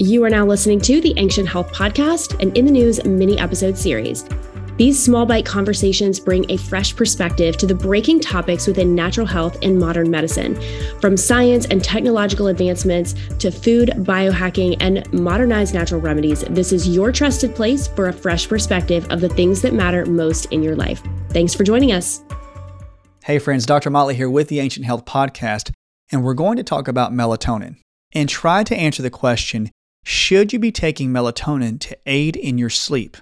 You are now listening to the Ancient Health Podcast, and in the news mini episode series. These small bite conversations bring a fresh perspective to the breaking topics within natural health and modern medicine. From science and technological advancements to food, biohacking, and modernized natural remedies, this is your trusted place for a fresh perspective of the things that matter most in your life. Thanks for joining us. Hey, friends, Dr. Motley here with the Ancient Health Podcast, and we're going to talk about melatonin and try to answer the question should you be taking melatonin to aid in your sleep?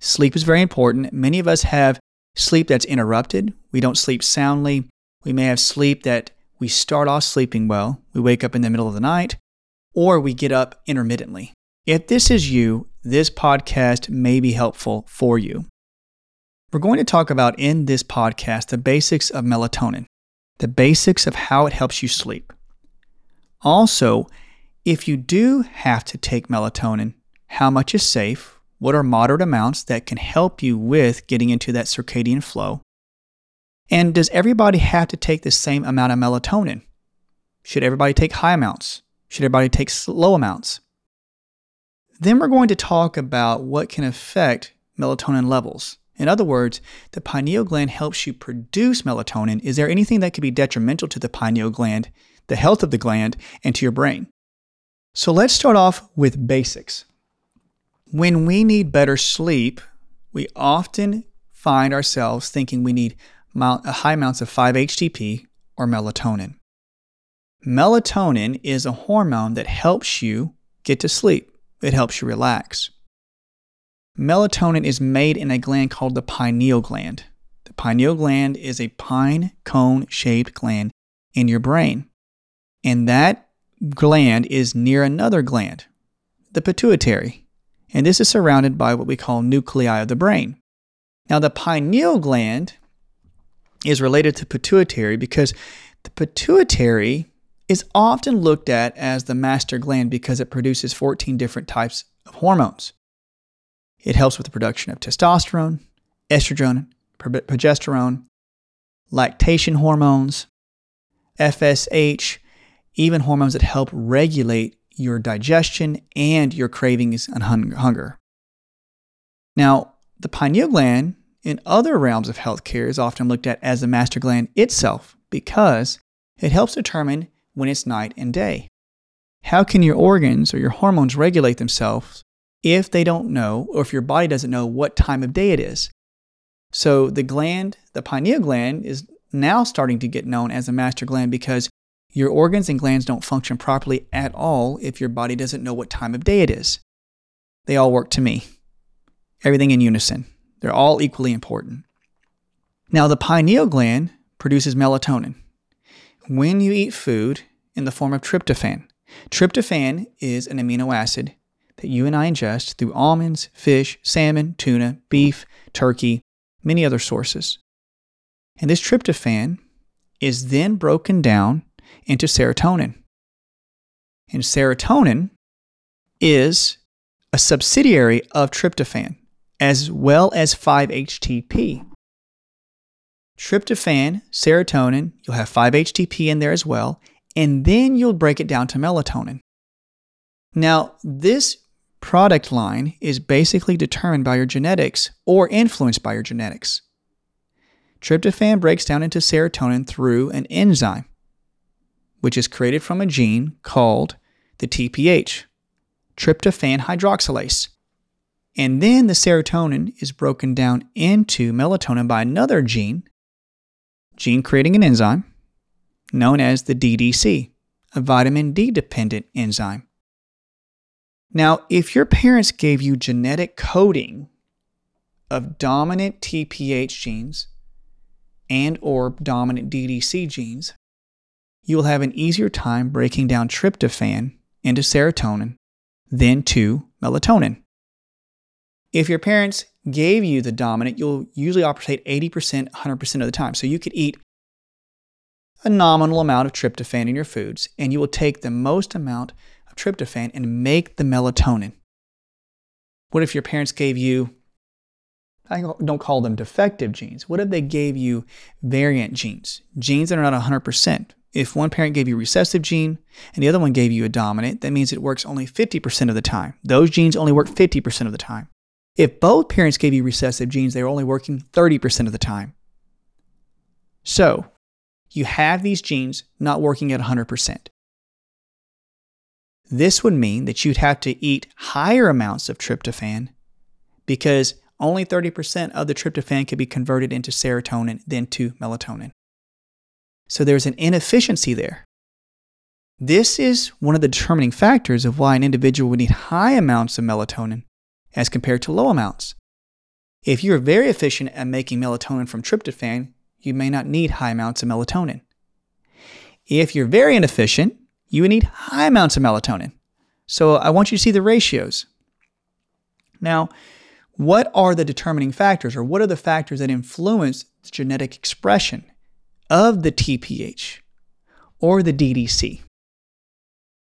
Sleep is very important. Many of us have sleep that's interrupted. We don't sleep soundly. We may have sleep that we start off sleeping well, we wake up in the middle of the night, or we get up intermittently. If this is you, this podcast may be helpful for you. We're going to talk about in this podcast the basics of melatonin, the basics of how it helps you sleep. Also, if you do have to take melatonin, how much is safe? What are moderate amounts that can help you with getting into that circadian flow? And does everybody have to take the same amount of melatonin? Should everybody take high amounts? Should everybody take low amounts? Then we're going to talk about what can affect melatonin levels. In other words, the pineal gland helps you produce melatonin. Is there anything that could be detrimental to the pineal gland, the health of the gland, and to your brain? So let's start off with basics. When we need better sleep, we often find ourselves thinking we need high amounts of 5-HTP or melatonin. Melatonin is a hormone that helps you get to sleep. It helps you relax. Melatonin is made in a gland called the pineal gland. The pineal gland is a pine cone shaped gland in your brain. And that gland is near another gland, the pituitary, and this is surrounded by what we call nuclei of the brain. Now, the pineal gland is related to pituitary because the pituitary is often looked at as the master gland because it produces 14 different types of hormones. It helps with the production of testosterone, estrogen, progesterone, lactation hormones, FSH, even hormones that help regulate your digestion and your cravings and hunger. Now, the pineal gland in other realms of healthcare is often looked at as the master gland itself because it helps determine when it's night and day. How can your organs or your hormones regulate themselves if they don't know or if your body doesn't know what time of day it is? So the gland, the pineal gland, is now starting to get known as a master gland because your organs and glands don't function properly at all if your body doesn't know what time of day it is. They all work to me. Everything in unison. They're all equally important. Now, the pineal gland produces melatonin. When you eat food in the form of tryptophan, tryptophan is an amino acid that you and I ingest through almonds, fish, salmon, tuna, beef, turkey, many other sources. And this tryptophan is then broken down into serotonin. And serotonin is a subsidiary of tryptophan as well as 5-HTP. Tryptophan, serotonin, you'll have 5-HTP in there as well, and then you'll break it down to melatonin. Now, this product line is basically determined by your genetics or influenced by your genetics. Tryptophan breaks down into serotonin through an enzyme which is created from a gene called the TPH, tryptophan hydroxylase. And then the serotonin is broken down into melatonin by another gene, gene creating an enzyme known as the DDC, a vitamin D dependent enzyme. Now, if your parents gave you genetic coding of dominant TPH genes and or dominant DDC genes, you will have an easier time breaking down tryptophan into serotonin than to melatonin. If your parents gave you the dominant, you'll usually operate 80%, 100% of the time. So you could eat a nominal amount of tryptophan in your foods, and you will take the most amount of tryptophan and make the melatonin. What if your parents gave you, I don't call them defective genes, what if they gave you variant genes, genes that are not 100%? If one parent gave you a recessive gene and the other one gave you a dominant, that means it works only 50% of the time. Those genes only work 50% of the time. If both parents gave you recessive genes, they were only working 30% of the time. So, you have these genes not working at 100%. This would mean that you'd have to eat higher amounts of tryptophan because only 30% of the tryptophan could be converted into serotonin then to melatonin. So there's an inefficiency there. This is one of the determining factors of why an individual would need high amounts of melatonin as compared to low amounts. If you're very efficient at making melatonin from tryptophan, you may not need high amounts of melatonin. If you're very inefficient, you would need high amounts of melatonin. So I want you to see the ratios. Now, what are the determining factors, or what are the factors that influence genetic expression of the TPH or the DDC?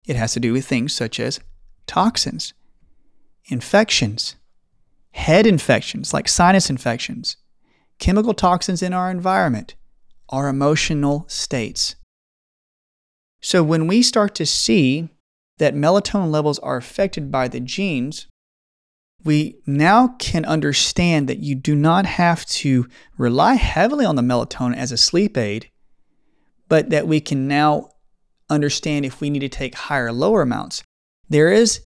It has to do with things such as toxins, infections, head infections like sinus infections, chemical toxins in our environment, our emotional states. So when we start to see that melatonin levels are affected by the genes, we now can understand that you do not have to rely heavily on the melatonin as a sleep aid, but that we can now understand if we need to take higher or lower amounts. There is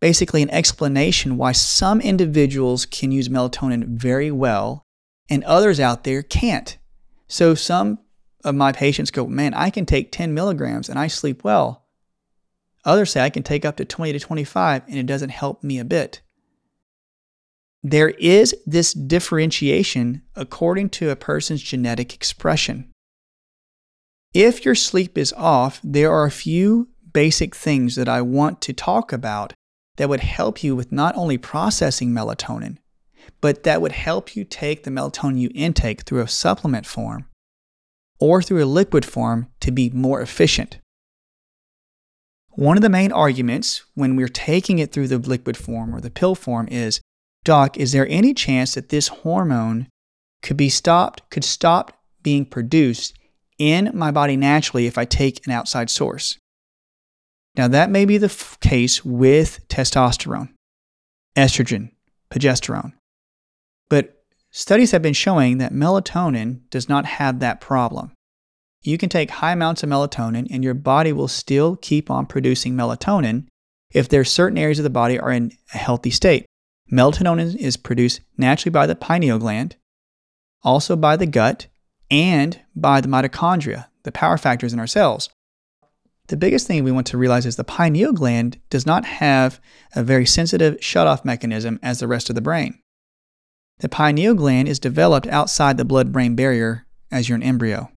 basically an explanation why some individuals can use melatonin very well and others out there can't. So some of my patients go, Man, I can take 10 milligrams and I sleep well. Others say I can take up to 20 to 25 and it doesn't help me a bit there is this differentiation according to a person's genetic expression. If your sleep is off, there are a few basic things that I want to talk about that would help you with not only processing melatonin, but that would help you take the melatonin you intake through a supplement form or through a liquid form to be more efficient. One of the main arguments when we're taking it through the liquid form or the pill form is Doc, is there any chance that this hormone could be stopped, could stop being produced in my body naturally if I take an outside source? Now, that may be the f- case with testosterone, estrogen, progesterone. But studies have been showing that melatonin does not have that problem. You can take high amounts of melatonin and your body will still keep on producing melatonin if there are certain areas of the body are in a healthy state. Melatonin is produced naturally by the pineal gland, also by the gut, and by the mitochondria, the power factors in our cells. The biggest thing we want to realize is the pineal gland does not have a very sensitive shutoff mechanism as the rest of the brain. The pineal gland is developed outside the blood brain barrier as you're an embryo.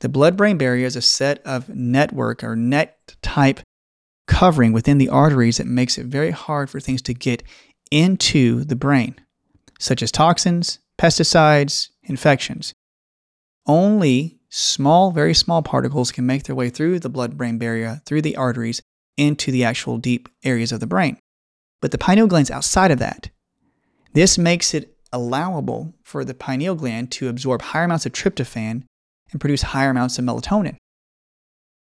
The blood brain barrier is a set of network or net type covering within the arteries that makes it very hard for things to get into the brain, such as toxins, pesticides, infections. Only small, very small particles can make their way through the blood brain barrier, through the arteries, into the actual deep areas of the brain. But the pineal gland's outside of that. This makes it allowable for the pineal gland to absorb higher amounts of tryptophan and produce higher amounts of melatonin,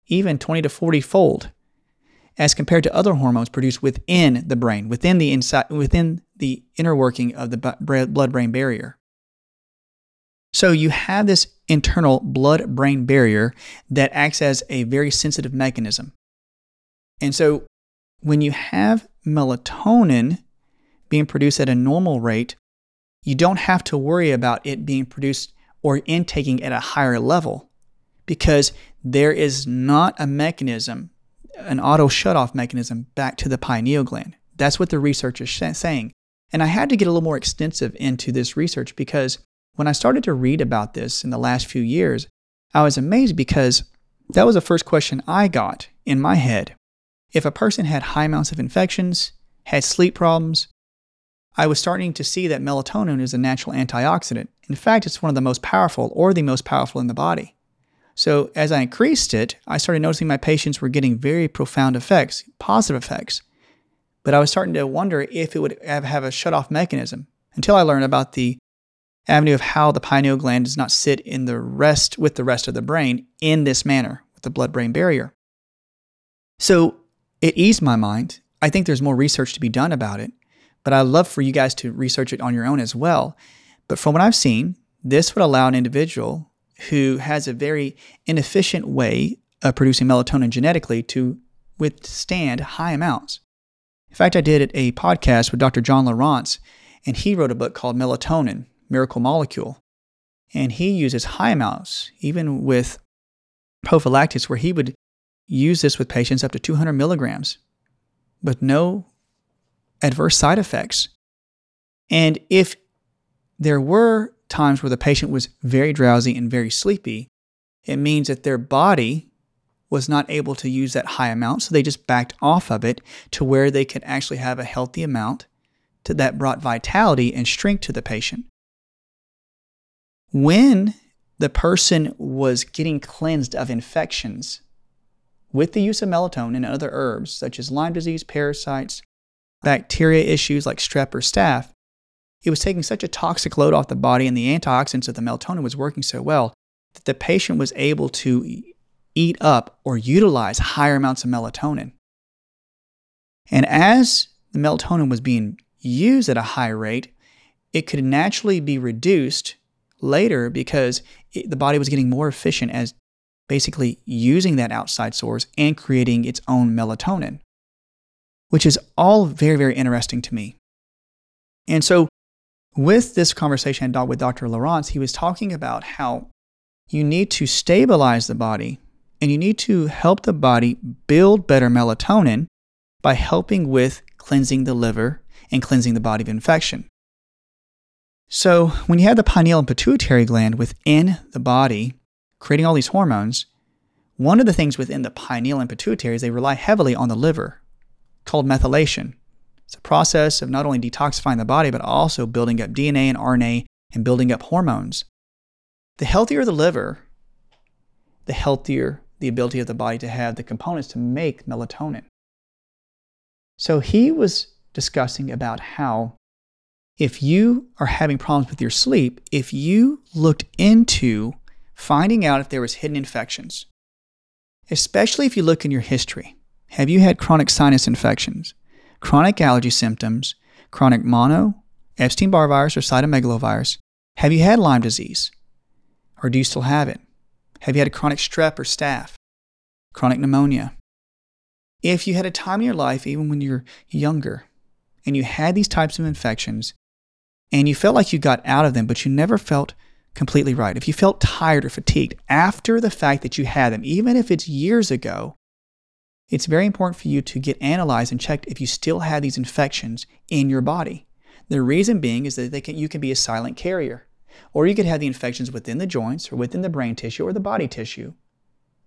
even 20 to 40 fold as compared to other hormones produced within the brain, within the inside, within the inner working of the blood-brain barrier. So you have this internal blood-brain barrier that acts as a very sensitive mechanism. And so when you have melatonin being produced at a normal rate, you don't have to worry about it being produced or intaking at a higher level because there is not a mechanism an auto shutoff mechanism back to the pineal gland. That's what the research is saying. And I had to get a little more extensive into this research because when I started to read about this in the last few years, I was amazed because that was the first question I got in my head. If a person had high amounts of infections, had sleep problems, I was starting to see that melatonin is a natural antioxidant. In fact, it's one of the most powerful or the most powerful in the body. So as I increased it, I started noticing my patients were getting very profound effects, positive effects. But I was starting to wonder if it would have, a shut-off mechanism until I learned about the avenue of how the pineal gland does not sit in the rest with the rest of the brain in this manner, with the blood brain barrier. So it eased my mind. I think there's more research to be done about it, but I'd love for you guys to research it on your own as well. But from what I've seen, this would allow an individual who has a very inefficient way of producing melatonin genetically to withstand high amounts. In fact, I did a podcast with Dr. John Lieurance, and he wrote a book called Melatonin Miracle Molecule. And he uses high amounts, even with prophylactics, where he would use this with patients up to 200 milligrams, but no adverse side effects. And if there were times where the patient was very drowsy and very sleepy, it means that their body was not able to use that high amount, so they just backed off of it to where they could actually have a healthy amount to, that brought vitality and strength to the patient. When the person was getting cleansed of infections with the use of melatonin and other herbs such as Lyme disease, parasites, bacteria issues like strep or staph, it was taking such a toxic load off the body and the antioxidants of the melatonin was working so well that the patient was able to eat up or utilize higher amounts of melatonin. And as the melatonin was being used at a high rate, it could naturally be reduced later because it, the body was getting more efficient as basically using that outside source and creating its own melatonin, which is all very, very interesting to me. And so, with this conversation with Dr. Lieurance, he was talking about how you need to stabilize the body and you need to help the body build better melatonin by helping with cleansing the liver and cleansing the body of infection. So, when you have the pineal and pituitary gland within the body creating all these hormones, one of the things within the pineal and pituitary is they rely heavily on the liver, called methylation. It's a process of not only detoxifying the body, but also building up DNA and RNA and building up hormones. The healthier the liver, the healthier the ability of the body to have the components to make melatonin. So he was discussing about how if you are having problems with your sleep, if you looked into finding out if there was hidden infections, especially if you look in your history, have you had chronic sinus infections, chronic allergy symptoms, chronic mono, Epstein-Barr virus or cytomegalovirus? Have you had Lyme disease? Or do you still have it? Have you had a chronic strep or staph? Chronic pneumonia? If you had a time in your life, even when you're younger, and you had these types of infections, and you felt like you got out of them, but you never felt completely right, if you felt tired or fatigued after the fact that you had them, even if it's years ago, it's very important for you to get analyzed and checked if you still have these infections in your body. The reason being is that can, you can be a silent carrier, or you could have the infections within the joints or within the brain tissue or the body tissue,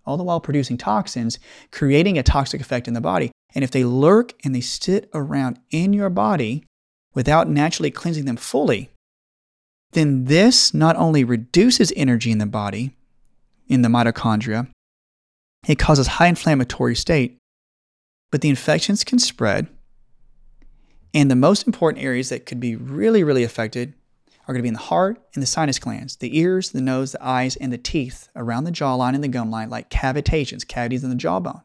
all the while producing toxins, creating a toxic effect in the body. And if they lurk and they sit around in your body, without naturally cleansing them fully, then this not only reduces energy in the body, in the mitochondria, it causes high inflammatory state, but the infections can spread. And the most important areas that could be really, really affected are going to be in the heart and the sinus glands, the ears, the nose, the eyes, and the teeth around the jawline and the gum line, like cavitations, cavities in the jawbone.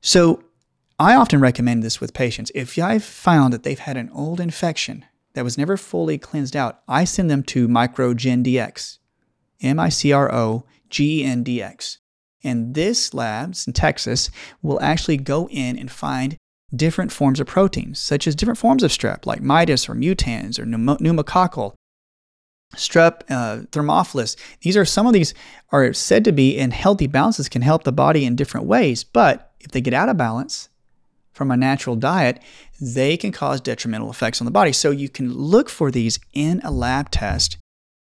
So I often recommend this with patients. If I've found that they've had an old infection that was never fully cleansed out, I send them to MicroGenDx, M I C R O G E N D X. And this labs in Texas will actually go in and find different forms of proteins, such as different forms of strep, like mitis or mutans or pneumococcal, strep, uh, thermophilus. These are some of these are said to be in healthy balances, can help the body in different ways. But if they get out of balance, from a natural diet, they can cause detrimental effects on the body. So you can look for these in a lab test.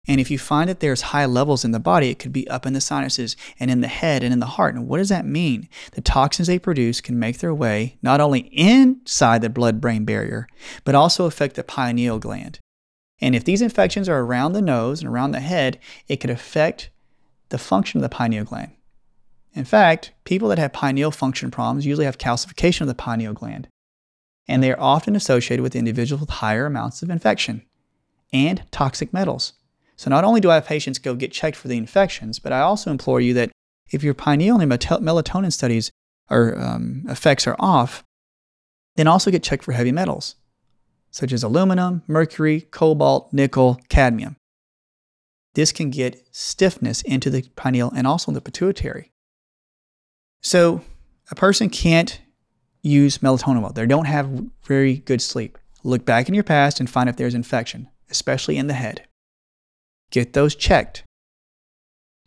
And if you find that there's high levels in the body, it could be up in the sinuses and in the head and in the heart. And what does that mean? The toxins they produce can make their way not only inside the blood brain barrier, but also affect the pineal gland. And if these infections are around the nose and around the head, it could affect the function of the pineal gland. In fact, people that have pineal function problems usually have calcification of the pineal gland, and they are often associated with individuals with higher amounts of infection and toxic metals. So not only do I have patients go get checked for the infections, but I also implore you that if your pineal and melatonin studies or um, effects are off, then also get checked for heavy metals, such as aluminum, mercury, cobalt, nickel, cadmium. This can get stiffness into the pineal and also the pituitary. So, a person can't use melatonin well. They don't have very good sleep. Look back in your past and find if there's infection, especially in the head. Get those checked.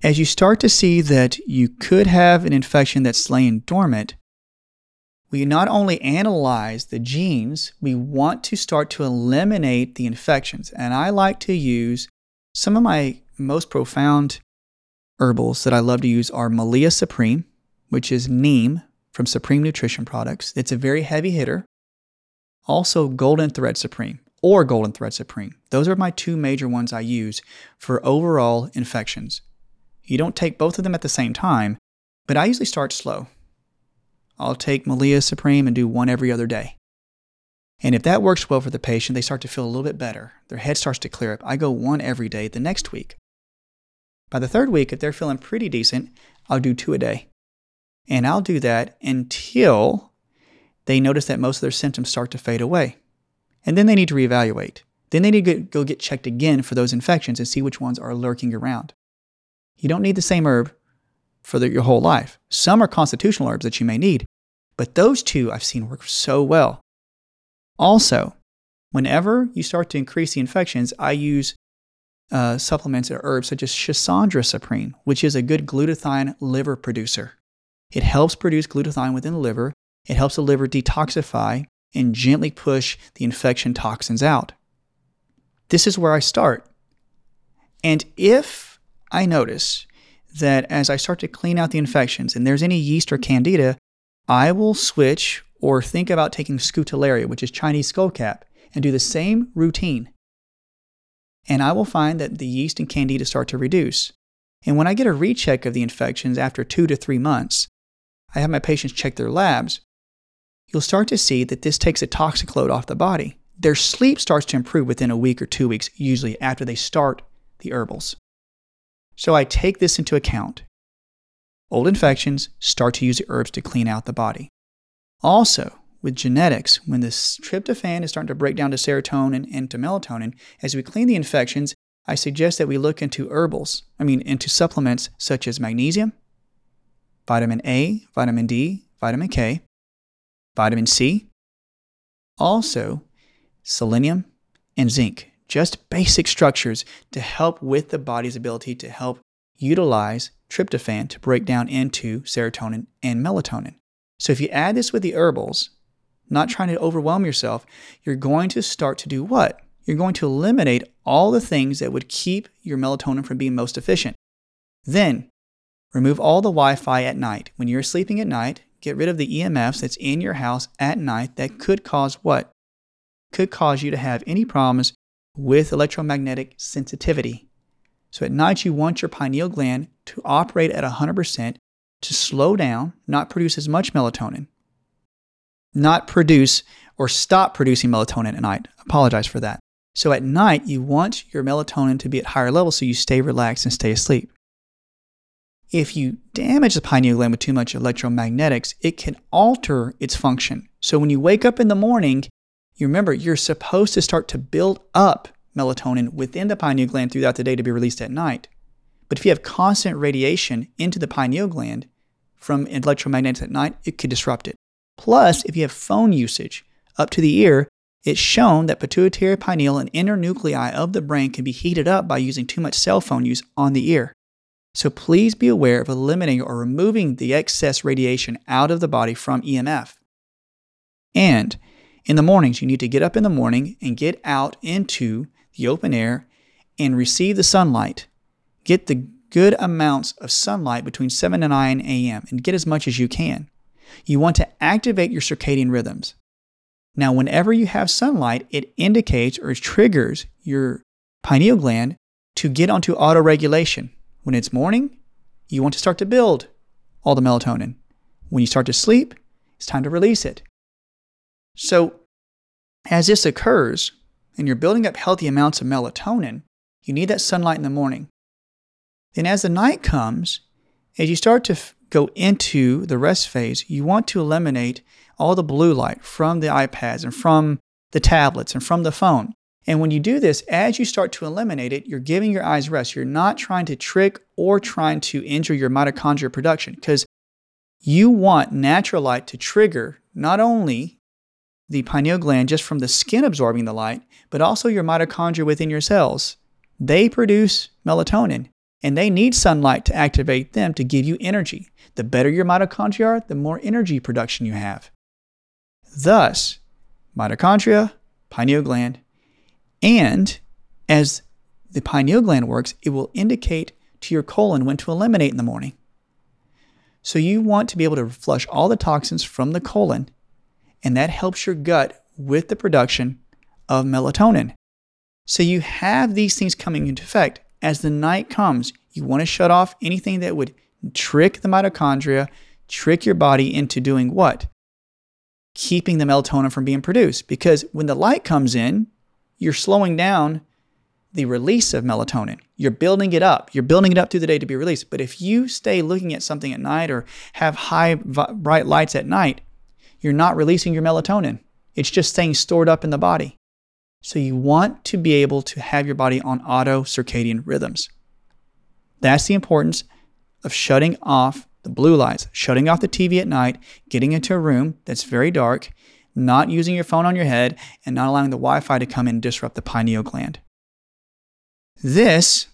As you start to see that you could have an infection that's laying dormant, we not only analyze the genes, we want to start to eliminate the infections. And I like to use some of my most profound herbals that I love to use are Melia Supreme, which is neem from Supreme Nutrition Products. It's a very heavy hitter. Also, Golden Thread Supreme or Golden Thread Supreme. Those are my two major ones I use for overall infections. You don't take both of them at the same time, but I usually start slow. I'll take Melia Supreme and do one every other day. And if that works well for the patient, they start to feel a little bit better. Their head starts to clear up. I go one every day the next week. By the third week, if they're feeling pretty decent, I'll do two a day. And I'll do that until they notice that most of their symptoms start to fade away. And then they need to reevaluate. Then they need to go get checked again for those infections and see which ones are lurking around. You don't need the same herb for the, your whole life. Some are constitutional herbs that you may need, but those two I've seen work so well. Also, whenever you start to increase the infections, I use uh, supplements or herbs such as Schisandra Supreme, which is a good glutathione liver producer. It helps produce glutathione within the liver. It helps the liver detoxify and gently push the infection toxins out. This is where I start. And if I notice that as I start to clean out the infections and there's any yeast or candida, I will switch or think about taking Scutellaria, which is Chinese skullcap, and do the same routine. And I will find that the yeast and candida start to reduce. And when I get a recheck of the infections after two to three months, I have my patients check their labs. You'll start to see that this takes a toxic load off the body. Their sleep starts to improve within a week or two weeks, usually after they start the herbals. So I take this into account. Old infections start to use the herbs to clean out the body. Also, with genetics, when this tryptophan is starting to break down to serotonin and to melatonin, as we clean the infections, I suggest that we look into herbals, I mean, into supplements such as magnesium, vitamin A, vitamin D, vitamin K, vitamin C, also selenium and zinc just basic structures to help with the body's ability to help utilize tryptophan to break down into serotonin and melatonin. So if you add this with the herbals, not trying to overwhelm yourself, you're going to start to do what? You're going to eliminate all the things that would keep your melatonin from being most efficient. Then, remove all the Wi Fi at night. When you're sleeping at night, get rid of the EMFs that's in your house at night that could cause what? Could cause you to have any problems with electromagnetic sensitivity. So at night, you want your pineal gland to operate at 100% to slow down, not produce as much melatonin, not produce or stop producing melatonin at night. Apologize for that. So at night, you want your melatonin to be at higher levels so you stay relaxed and stay asleep. If you damage the pineal gland with too much electromagnetics, it can alter its function. So when you wake up in the morning, you remember you're supposed to start to build up melatonin within the pineal gland throughout the day to be released at night. But if you have constant radiation into the pineal gland from electromagnetics at night, it could disrupt it. Plus, if you have phone usage up to the ear, it's shown that pituitary pineal and inner nuclei of the brain can be heated up by using too much cell phone use on the ear. So please be aware of eliminating or removing the excess radiation out of the body from EMF. And in the mornings, you need to get up in the morning and get out into the open air and receive the sunlight. Get the good amounts of sunlight between 7 and 9 a.m. and get as much as you can. You want to activate your circadian rhythms. Now, whenever you have sunlight, it indicates or triggers your pineal gland to get onto autoregulation. When it's morning, you want to start to build all the melatonin. When you start to sleep, it's time to release it. So, as this occurs and you're building up healthy amounts of melatonin, you need that sunlight in the morning. Then, as the night comes, as you start to f- go into the rest phase, you want to eliminate all the blue light from the iPads and from the tablets and from the phone. And when you do this, as you start to eliminate it, you're giving your eyes rest. You're not trying to trick or trying to injure your mitochondria production because you want natural light to trigger not only the pineal gland just from the skin absorbing the light, but also your mitochondria within your cells. They produce melatonin and they need sunlight to activate them to give you energy. The better your mitochondria are, the more energy production you have. Thus, mitochondria, pineal gland, and as the pineal gland works, it will indicate to your colon when to eliminate in the morning. So you want to be able to flush all the toxins from the colon, and that helps your gut with the production of melatonin. So you have these things coming into effect. As the night comes, you want to shut off anything that would trick the mitochondria, trick your body into doing what? Keeping the melatonin from being produced. Because when the light comes in, you're slowing down the release of melatonin. You're building it up. You're building it up through the day to be released. But if you stay looking at something at night or have high bright lights at night, you're not releasing your melatonin. It's just staying stored up in the body. So you want to be able to have your body on auto circadian rhythms. That's the importance of shutting off the blue lights, shutting off the TV at night, getting into a room that's very dark, not using your phone on your head, and not allowing the Wi Fi to come in and disrupt the pineal gland. This,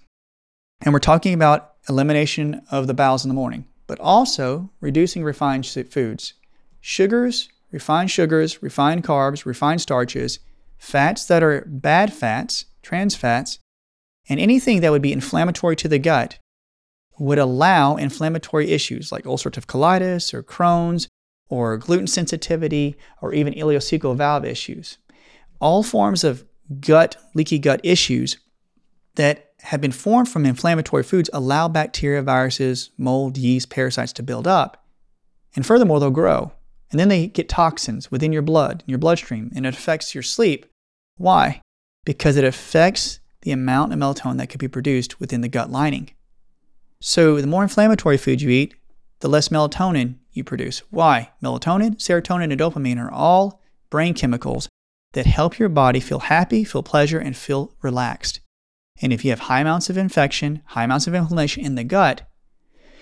and we're talking about elimination of the bowels in the morning, but also reducing refined foods. Sugars, refined sugars, refined carbs, refined starches, fats that are bad fats, trans fats, and anything that would be inflammatory to the gut would allow inflammatory issues like ulcerative colitis or Crohn's or gluten sensitivity or even ileocecal valve issues. All forms of gut, leaky gut issues that have been formed from inflammatory foods allow bacteria, viruses, mold, yeast, parasites to build up. And furthermore, they'll grow. And then they get toxins within your blood, in your bloodstream, and it affects your sleep. Why? Because it affects the amount of melatonin that could be produced within the gut lining. So, the more inflammatory food you eat, the less melatonin you produce. Why? Melatonin, serotonin, and dopamine are all brain chemicals that help your body feel happy, feel pleasure, and feel relaxed. And if you have high amounts of infection, high amounts of inflammation in the gut,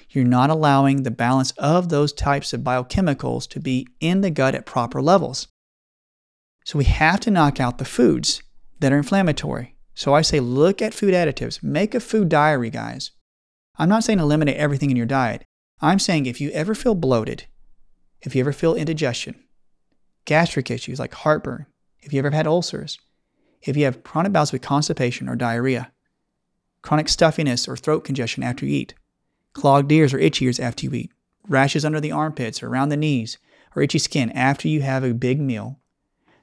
you're not allowing the balance of those types of biochemicals to be in the gut at proper levels. So we have to knock out the foods that are inflammatory. So I say look at food additives, make a food diary, guys. I'm not saying eliminate everything in your diet. I'm saying if you ever feel bloated, if you ever feel indigestion, gastric issues like heartburn, if you ever had ulcers, if you have chronic bouts with constipation or diarrhea, chronic stuffiness or throat congestion after you eat, clogged ears or itchy ears after you eat, rashes under the armpits or around the knees, or itchy skin after you have a big meal,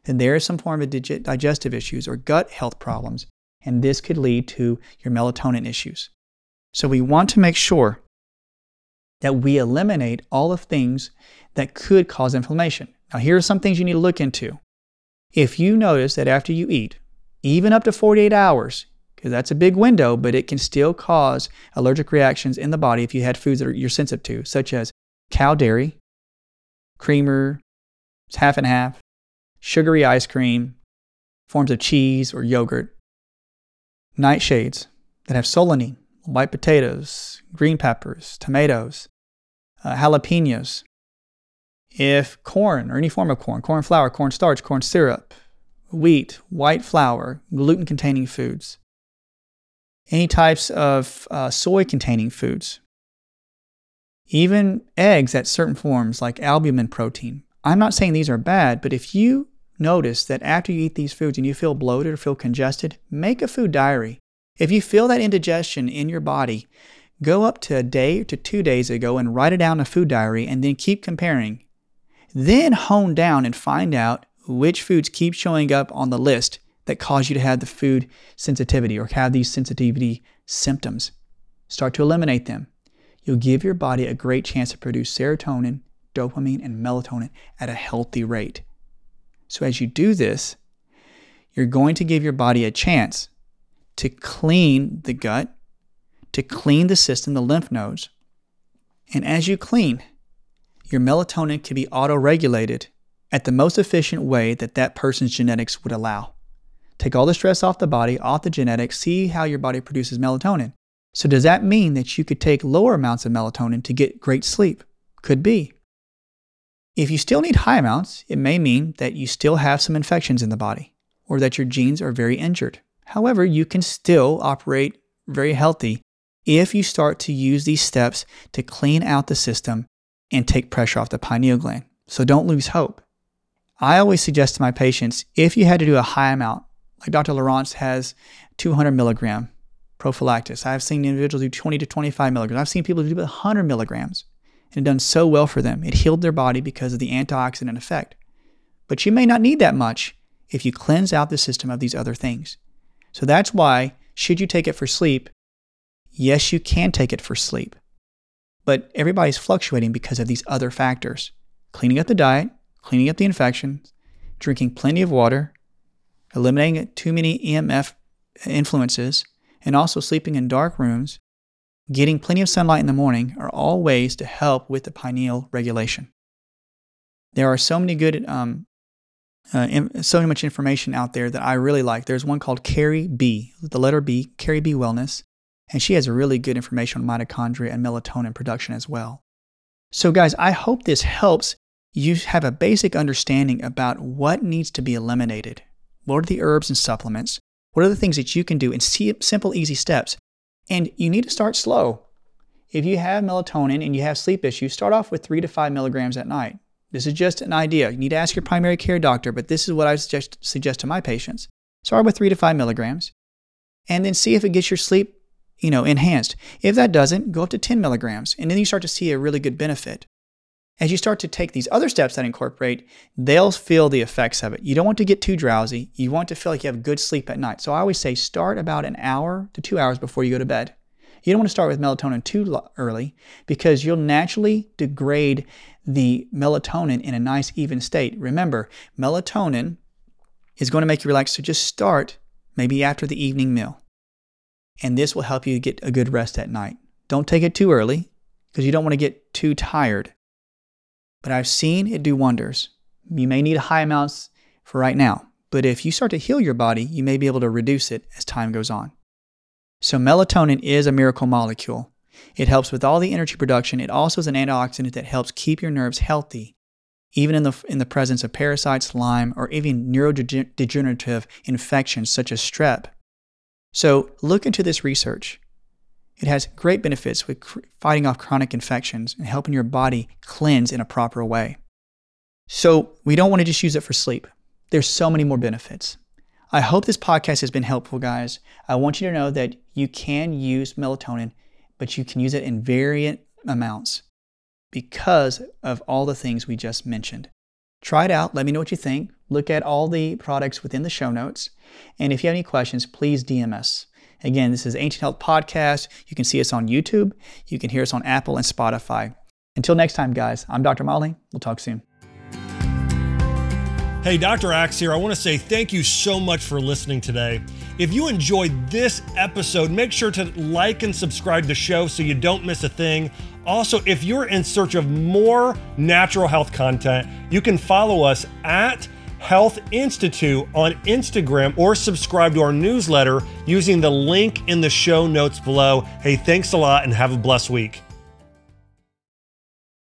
then there is some form of digestive issues or gut health problems, and this could lead to your melatonin issues. So we want to make sure that we eliminate all the things that could cause inflammation. Now, here are some things you need to look into. If you notice that after you eat, even up to 48 hours, because that's a big window, but it can still cause allergic reactions in the body if you had foods that you're sensitive to, such as cow dairy, creamer, half and half, sugary ice cream, forms of cheese or yogurt, nightshades that have solanine, white potatoes, green peppers, tomatoes, uh, jalapenos. If corn or any form of corn, corn flour, corn starch, corn syrup, wheat, white flour, gluten containing foods, any types of uh, soy containing foods, even eggs at certain forms like albumin protein. I'm not saying these are bad, but if you notice that after you eat these foods and you feel bloated or feel congested, make a food diary. If you feel that indigestion in your body, go up to a day to two days ago and write it down in a food diary and then keep comparing. Then hone down and find out which foods keep showing up on the list that cause you to have the food sensitivity or have these sensitivity symptoms. Start to eliminate them. You'll give your body a great chance to produce serotonin, dopamine, and melatonin at a healthy rate. So, as you do this, you're going to give your body a chance to clean the gut, to clean the system, the lymph nodes, And as you clean, your melatonin can be auto regulated at the most efficient way that that person's genetics would allow. Take all the stress off the body, off the genetics, see how your body produces melatonin. So, does that mean that you could take lower amounts of melatonin to get great sleep? Could be. If you still need high amounts, it may mean that you still have some infections in the body or that your genes are very injured. However, you can still operate very healthy if you start to use these steps to clean out the system and take pressure off the pineal gland. So don't lose hope. I always suggest to my patients if you had to do a high amount, like Dr. Lieurance has 200 milligram prophylactis. I've seen individuals do 20 to 25 milligrams. I've seen people do 100 milligrams and it done so well for them. It healed their body because of the antioxidant effect. But you may not need that much if you cleanse out the system of these other things. So that's why, should you take it for sleep? Yes, you can take it for sleep. But everybody's fluctuating because of these other factors cleaning up the diet, cleaning up the infections, drinking plenty of water, eliminating too many EMF influences, and also sleeping in dark rooms, getting plenty of sunlight in the morning are all ways to help with the pineal regulation. There are so many good, um, uh, so much information out there that I really like. There's one called Carrie B, the letter B, Carrie B Wellness, and she has really good information on mitochondria and melatonin production as well. So, guys, I hope this helps you have a basic understanding about what needs to be eliminated. What are the herbs and supplements? What are the things that you can do in simple, easy steps? And you need to start slow. If you have melatonin and you have sleep issues, start off with three to five milligrams at night. This is just an idea. You need to ask your primary care doctor, but this is what I suggest, suggest to my patients. Start with three to five milligrams, and then see if it gets your sleep, you know, enhanced. If that doesn't, go up to 10 milligrams, and then you start to see a really good benefit. As you start to take these other steps that incorporate, they'll feel the effects of it. You don't want to get too drowsy. You want to feel like you have good sleep at night. So I always say start about an hour to two hours before you go to bed. You don't want to start with melatonin too early because you'll naturally degrade the melatonin in a nice, even state. Remember, melatonin is going to make you relax. So just start maybe after the evening meal. And this will help you get a good rest at night. Don't take it too early because you don't want to get too tired but I've seen it do wonders. You may need high amounts for right now, but if you start to heal your body, you may be able to reduce it as time goes on. So, melatonin is a miracle molecule. It helps with all the energy production. It also is an antioxidant that helps keep your nerves healthy, even in the, in the presence of parasites, Lyme, or even neurodegenerative infections such as strep. So, look into this research. It has great benefits with fighting off chronic infections and helping your body cleanse in a proper way. So, we don't want to just use it for sleep. There's so many more benefits. I hope this podcast has been helpful, guys. I want you to know that you can use melatonin, but you can use it in variant amounts because of all the things we just mentioned. Try it out. Let me know what you think. Look at all the products within the show notes. And if you have any questions, please DM us. Again, this is Ancient Health Podcast. You can see us on YouTube. You can hear us on Apple and Spotify. Until next time, guys, I'm Dr. Motley. We'll talk soon. Hey, Dr. Axe here. I want to say thank you so much for listening today. If you enjoyed this episode, make sure to like and subscribe to the show so you don't miss a thing. Also, if you're in search of more natural health content, you can follow us at Health Institute on Instagram or subscribe to our newsletter using the link in the show notes below. Hey, thanks a lot and have a blessed week.